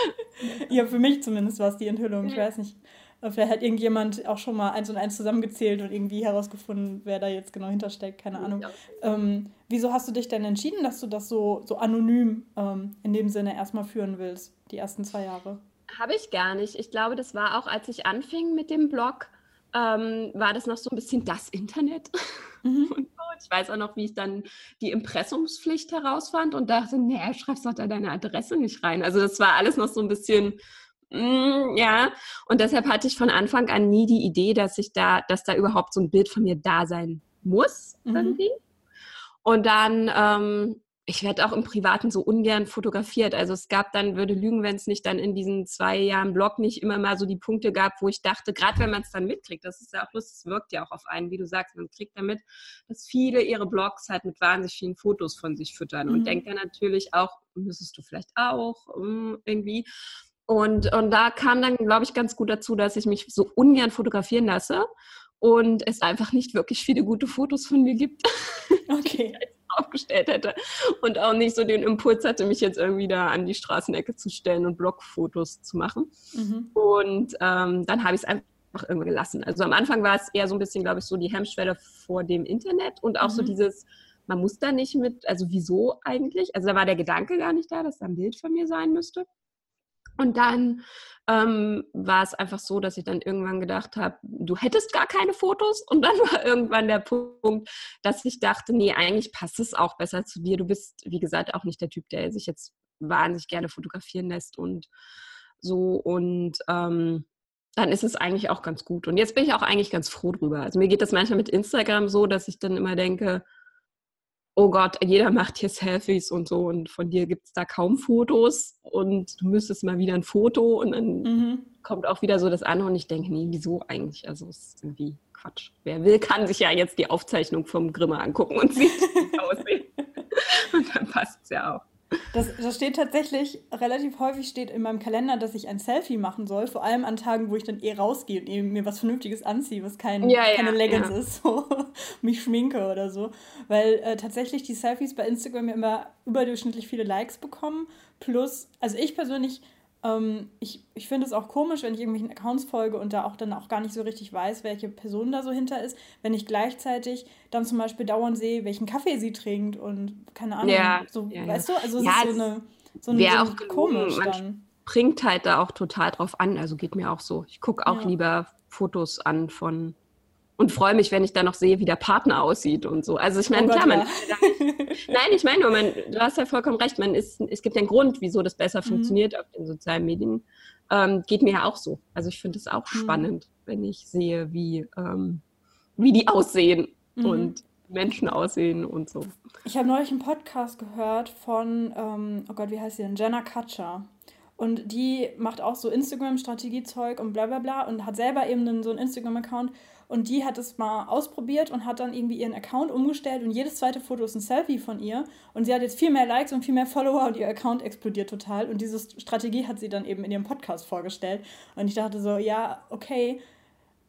<laughs> ja, für mich zumindest war es die Enthüllung. Ich weiß nicht. Vielleicht hat irgendjemand auch schon mal eins und eins zusammengezählt und irgendwie herausgefunden, wer da jetzt genau hintersteckt, keine Ahnung. Ähm, wieso hast du dich denn entschieden, dass du das so, so anonym ähm, in dem Sinne erstmal führen willst, die ersten zwei Jahre? Habe ich gar nicht. Ich glaube, das war auch, als ich anfing mit dem Blog, ähm, war das noch so ein bisschen das Internet. <laughs> Mhm. Und ich weiß auch noch, wie ich dann die Impressumspflicht herausfand und dachte, nee, schreibst doch da deine Adresse nicht rein. Also das war alles noch so ein bisschen, mm, ja. Und deshalb hatte ich von Anfang an nie die Idee, dass ich da, dass da überhaupt so ein Bild von mir da sein muss mhm. irgendwie. Und dann ähm, ich werde auch im Privaten so ungern fotografiert. Also es gab dann, würde lügen, wenn es nicht dann in diesen zwei Jahren Blog nicht immer mal so die Punkte gab, wo ich dachte, gerade wenn man es dann mitkriegt, das ist ja auch lustig, es wirkt ja auch auf einen, wie du sagst, man kriegt damit, dass viele ihre Blogs halt mit wahnsinnig vielen Fotos von sich füttern mhm. und denkt dann natürlich auch, müsstest du vielleicht auch um, irgendwie. Und, und da kam dann, glaube ich, ganz gut dazu, dass ich mich so ungern fotografieren lasse und es einfach nicht wirklich viele gute Fotos von mir gibt. <laughs> Okay. aufgestellt hätte und auch nicht so den Impuls hatte, mich jetzt irgendwie da an die Straßenecke zu stellen und Blogfotos zu machen. Mhm. Und ähm, dann habe ich es einfach irgendwann gelassen. Also am Anfang war es eher so ein bisschen, glaube ich, so die Hemmschwelle vor dem Internet und auch mhm. so dieses, man muss da nicht mit, also wieso eigentlich? Also da war der Gedanke gar nicht da, dass da ein Bild von mir sein müsste. Und dann ähm, war es einfach so, dass ich dann irgendwann gedacht habe, du hättest gar keine Fotos. Und dann war <laughs> irgendwann der Punkt, dass ich dachte, nee, eigentlich passt es auch besser zu dir. Du bist, wie gesagt, auch nicht der Typ, der sich jetzt wahnsinnig gerne fotografieren lässt und so. Und ähm, dann ist es eigentlich auch ganz gut. Und jetzt bin ich auch eigentlich ganz froh drüber. Also mir geht das manchmal mit Instagram so, dass ich dann immer denke, oh Gott, jeder macht hier Selfies und so und von dir gibt es da kaum Fotos und du müsstest mal wieder ein Foto und dann mhm. kommt auch wieder so das andere und ich denke, nee, wieso eigentlich? Also es ist irgendwie Quatsch. Wer will, kann sich ja jetzt die Aufzeichnung vom Grimme angucken und sieht, wie <laughs> aussehen. und dann passt es ja auch. Das, das steht tatsächlich, relativ häufig steht in meinem Kalender, dass ich ein Selfie machen soll, vor allem an Tagen, wo ich dann eh rausgehe und eben mir was Vernünftiges anziehe, was kein, ja, keine ja, Leggings ja. ist, <laughs> so mich schminke oder so. Weil äh, tatsächlich die Selfies bei Instagram ja immer überdurchschnittlich viele Likes bekommen. Plus, also ich persönlich ähm, ich ich finde es auch komisch, wenn ich irgendwelchen Accounts folge und da auch dann auch gar nicht so richtig weiß, welche Person da so hinter ist, wenn ich gleichzeitig dann zum Beispiel dauernd sehe, welchen Kaffee sie trinkt und keine Ahnung. Ja, so, ja, weißt du? Also es ja, ist so eine, so eine, so auch komisch dann. Bringt halt da auch total drauf an. Also geht mir auch so. Ich gucke auch lieber Fotos an von und freue mich, wenn ich dann noch sehe, wie der Partner aussieht und so. Also ich meine, oh klar, man, <laughs> nein, ich meine nur, man, du hast ja vollkommen recht, man ist, es gibt einen Grund, wieso das besser mhm. funktioniert auf den sozialen Medien. Ähm, geht mir ja auch so. Also ich finde es auch mhm. spannend, wenn ich sehe, wie, ähm, wie die aussehen mhm. und Menschen aussehen und so. Ich habe neulich einen Podcast gehört von, ähm, oh Gott, wie heißt sie denn? Jenna Kutcher. Und die macht auch so Instagram-Strategiezeug und bla bla bla und hat selber eben so einen Instagram-Account und die hat es mal ausprobiert und hat dann irgendwie ihren Account umgestellt und jedes zweite Foto ist ein Selfie von ihr. Und sie hat jetzt viel mehr Likes und viel mehr Follower und ihr Account explodiert total. Und diese Strategie hat sie dann eben in ihrem Podcast vorgestellt. Und ich dachte so, ja, okay.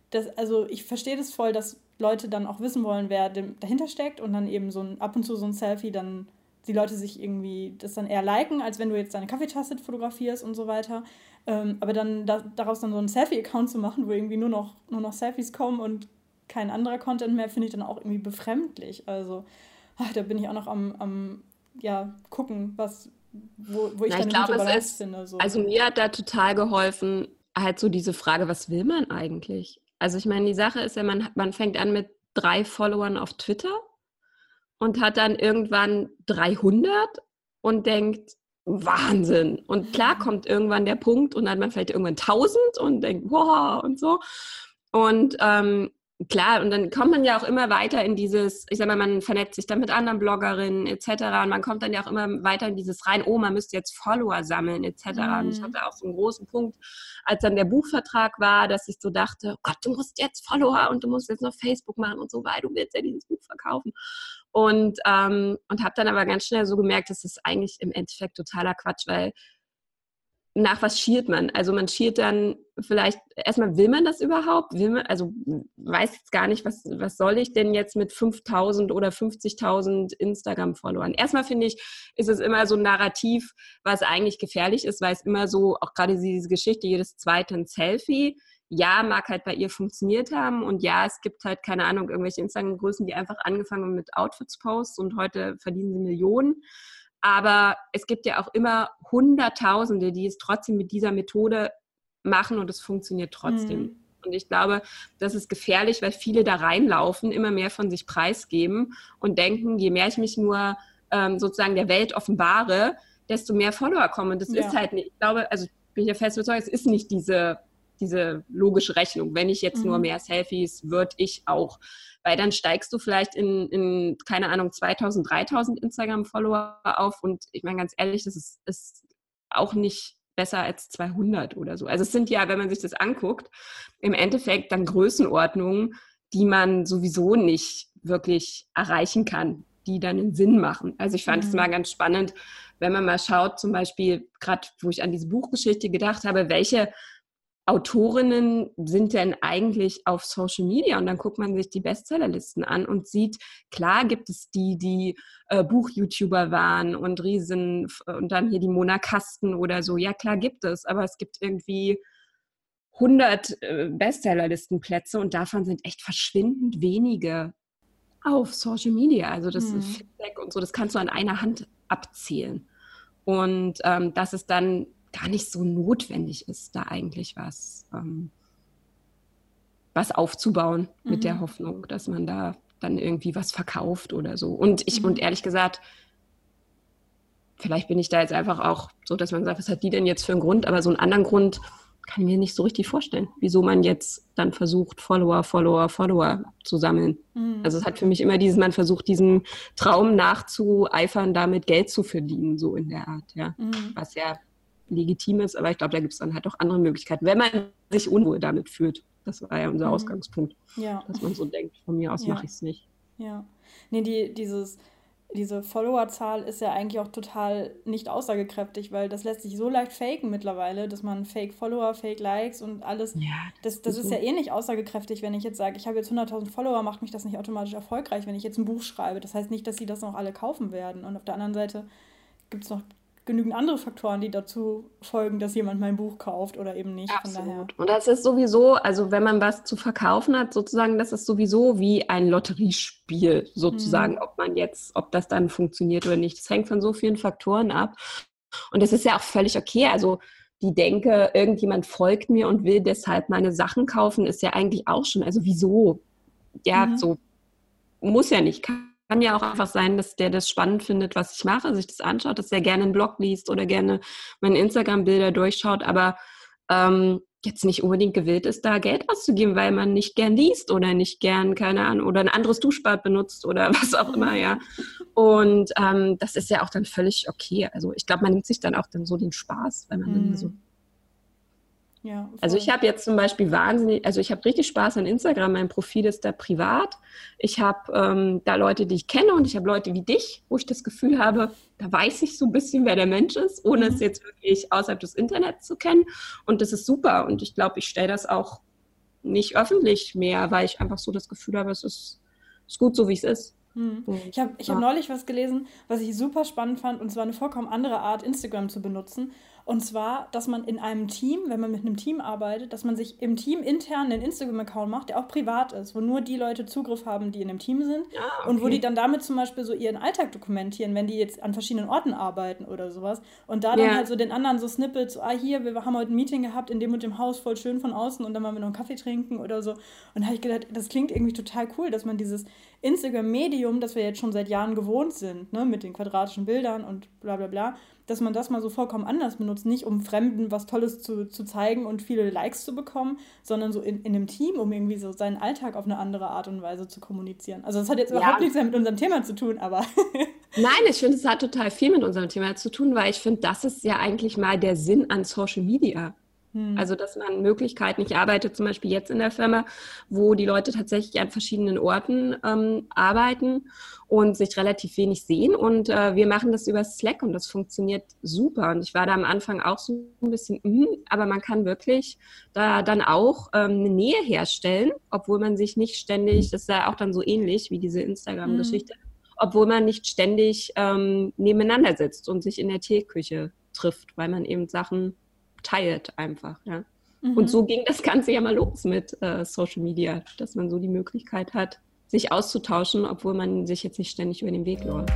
Das, also ich verstehe das voll, dass Leute dann auch wissen wollen, wer dahinter steckt und dann eben so ein, ab und zu so ein Selfie dann die Leute sich irgendwie das dann eher liken, als wenn du jetzt deine Kaffeetasse fotografierst und so weiter. Ähm, aber dann da, daraus dann so einen Selfie-Account zu machen, wo irgendwie nur noch, nur noch Selfies kommen und kein anderer Content mehr, finde ich dann auch irgendwie befremdlich. Also ach, da bin ich auch noch am, am ja, gucken, was, wo, wo ich Na, dann ich glaube, es ist, finde. So. Also mir hat da total geholfen, halt so diese Frage, was will man eigentlich? Also ich meine, die Sache ist ja, man, man fängt an mit drei Followern auf Twitter und hat dann irgendwann 300 und denkt, Wahnsinn. Und klar kommt irgendwann der Punkt und dann hat man vielleicht irgendwann 1000 und denkt, wow und so. Und ähm, klar, und dann kommt man ja auch immer weiter in dieses, ich sag mal, man vernetzt sich dann mit anderen Bloggerinnen etc. Und man kommt dann ja auch immer weiter in dieses rein, oh, man müsste jetzt Follower sammeln etc. Mhm. Und ich mhm. hatte auch so einen großen Punkt, als dann der Buchvertrag war, dass ich so dachte, oh Gott, du musst jetzt Follower und du musst jetzt noch Facebook machen und so, weil du willst ja dieses Buch verkaufen. Und, ähm, und habe dann aber ganz schnell so gemerkt, das ist eigentlich im Endeffekt totaler Quatsch, weil nach was schiert man? Also man schiert dann vielleicht, erstmal will man das überhaupt? Will man, also weiß jetzt gar nicht, was, was soll ich denn jetzt mit 5000 oder 50.000 Instagram-Followern? Erstmal finde ich, ist es immer so ein Narrativ, was eigentlich gefährlich ist, weil es immer so, auch gerade diese Geschichte, jedes zweite ein Selfie, ja, mag halt bei ihr funktioniert haben und ja, es gibt halt, keine Ahnung, irgendwelche Instagram-Größen, die einfach angefangen haben mit Outfits-Posts und heute verdienen sie Millionen. Aber es gibt ja auch immer Hunderttausende, die es trotzdem mit dieser Methode machen und es funktioniert trotzdem. Mhm. Und ich glaube, das ist gefährlich, weil viele da reinlaufen, immer mehr von sich preisgeben und denken, je mehr ich mich nur ähm, sozusagen der Welt offenbare, desto mehr Follower kommen. Und das ja. ist halt nicht, ich glaube, also bin ich ja fest überzeugt, es ist nicht diese, diese logische Rechnung. Wenn ich jetzt mhm. nur mehr Selfies, würde ich auch. Weil dann steigst du vielleicht in, in keine Ahnung, 2000, 3000 Instagram-Follower auf. Und ich meine ganz ehrlich, das ist, ist auch nicht besser als 200 oder so. Also es sind ja, wenn man sich das anguckt, im Endeffekt dann Größenordnungen, die man sowieso nicht wirklich erreichen kann, die dann einen Sinn machen. Also ich fand es mhm. mal ganz spannend, wenn man mal schaut, zum Beispiel gerade, wo ich an diese Buchgeschichte gedacht habe, welche Autorinnen sind denn eigentlich auf Social Media? Und dann guckt man sich die Bestsellerlisten an und sieht, klar gibt es die, die äh, Buch-YouTuber waren und Riesen und dann hier die Mona Kasten oder so. Ja, klar gibt es, aber es gibt irgendwie 100 äh, Bestsellerlistenplätze und davon sind echt verschwindend wenige auf Social Media. Also das hm. Feedback und so, das kannst du an einer Hand abzählen. Und ähm, dass es dann gar nicht so notwendig ist, da eigentlich was, ähm, was aufzubauen mhm. mit der mhm. Hoffnung, dass man da dann irgendwie was verkauft oder so. Und ich, mhm. und ehrlich gesagt, vielleicht bin ich da jetzt einfach auch so, dass man sagt, was hat die denn jetzt für einen Grund? Aber so einen anderen Grund kann ich mir nicht so richtig vorstellen, wieso man jetzt dann versucht, Follower, Follower, Follower zu sammeln. Mhm. Also es hat für mich immer dieses, man versucht, diesem Traum nachzueifern, damit Geld zu verdienen, so in der Art, ja. Mhm. Was ja legitim ist, aber ich glaube, da gibt es dann halt auch andere Möglichkeiten, wenn man sich unwohl damit fühlt. Das war ja unser mhm. Ausgangspunkt. Ja. Dass man so denkt, von mir aus ja. mache ich es nicht. Ja. Nee, die, dieses, diese Followerzahl ist ja eigentlich auch total nicht aussagekräftig, weil das lässt sich so leicht faken mittlerweile, dass man Fake-Follower, Fake-Likes und alles. Ja, das, das, das ist, ist ja eh nicht aussagekräftig, wenn ich jetzt sage, ich habe jetzt 100.000 Follower, macht mich das nicht automatisch erfolgreich, wenn ich jetzt ein Buch schreibe. Das heißt nicht, dass sie das noch alle kaufen werden. Und auf der anderen Seite gibt es noch genügend andere Faktoren, die dazu folgen, dass jemand mein Buch kauft oder eben nicht. Absolut. Und das ist sowieso, also wenn man was zu verkaufen hat, sozusagen, das ist sowieso wie ein Lotteriespiel, sozusagen, mhm. ob man jetzt, ob das dann funktioniert oder nicht. Das hängt von so vielen Faktoren ab. Und das ist ja auch völlig okay. Also die denke, irgendjemand folgt mir und will deshalb meine Sachen kaufen, ist ja eigentlich auch schon, also wieso? Ja, mhm. so muss ja nicht, kann ja auch einfach sein, dass der das spannend findet, was ich mache, sich das anschaut, dass er gerne einen Blog liest oder gerne meine Instagram-Bilder durchschaut, aber ähm, jetzt nicht unbedingt gewillt ist, da Geld auszugeben, weil man nicht gern liest oder nicht gern, keine Ahnung, oder ein anderes Duschbad benutzt oder <laughs> was auch immer, ja. Und ähm, das ist ja auch dann völlig okay. Also ich glaube, man nimmt sich dann auch dann so den Spaß, weil man mhm. dann so ja, also ich habe jetzt zum Beispiel wahnsinnig, also ich habe richtig Spaß an Instagram. Mein Profil ist da privat. Ich habe ähm, da Leute, die ich kenne und ich habe Leute wie dich, wo ich das Gefühl habe, da weiß ich so ein bisschen, wer der Mensch ist, ohne mhm. es jetzt wirklich außerhalb des Internets zu kennen. Und das ist super. Und ich glaube, ich stelle das auch nicht öffentlich mehr, weil ich einfach so das Gefühl habe, es ist, ist gut so, wie es ist. Hm. Ich habe ich hab neulich was gelesen, was ich super spannend fand, und zwar eine vollkommen andere Art, Instagram zu benutzen. Und zwar, dass man in einem Team, wenn man mit einem Team arbeitet, dass man sich im Team intern einen Instagram-Account macht, der auch privat ist, wo nur die Leute Zugriff haben, die in dem Team sind. Ah, okay. Und wo die dann damit zum Beispiel so ihren Alltag dokumentieren, wenn die jetzt an verschiedenen Orten arbeiten oder sowas. Und da dann ja. halt so den anderen so Snippets, so, ah, hier, wir haben heute ein Meeting gehabt in dem und dem Haus, voll schön von außen und dann wollen wir noch einen Kaffee trinken oder so. Und da habe ich gedacht, das klingt irgendwie total cool, dass man dieses Instagram-Medium, das wir jetzt schon seit Jahren gewohnt sind, ne, mit den quadratischen Bildern und bla bla bla, dass man das mal so vollkommen anders benutzt, nicht um Fremden was Tolles zu, zu zeigen und viele Likes zu bekommen, sondern so in, in einem Team, um irgendwie so seinen Alltag auf eine andere Art und Weise zu kommunizieren. Also das hat jetzt überhaupt ja. nichts mehr mit unserem Thema zu tun, aber. <laughs> Nein, ich finde, es hat total viel mit unserem Thema zu tun, weil ich finde, das ist ja eigentlich mal der Sinn an Social Media. Hm. Also, dass man Möglichkeiten, ich arbeite zum Beispiel jetzt in der Firma, wo die Leute tatsächlich an verschiedenen Orten ähm, arbeiten und sich relativ wenig sehen. Und äh, wir machen das über Slack und das funktioniert super. Und ich war da am Anfang auch so ein bisschen, mm, aber man kann wirklich da dann auch ähm, eine Nähe herstellen, obwohl man sich nicht ständig, das ist ja auch dann so ähnlich wie diese Instagram-Geschichte, hm. obwohl man nicht ständig ähm, nebeneinander sitzt und sich in der Teeküche trifft, weil man eben Sachen teilt einfach. Ja. Mhm. Und so ging das Ganze ja mal los mit äh, Social Media, dass man so die Möglichkeit hat, sich auszutauschen, obwohl man sich jetzt nicht ständig über den Weg läuft.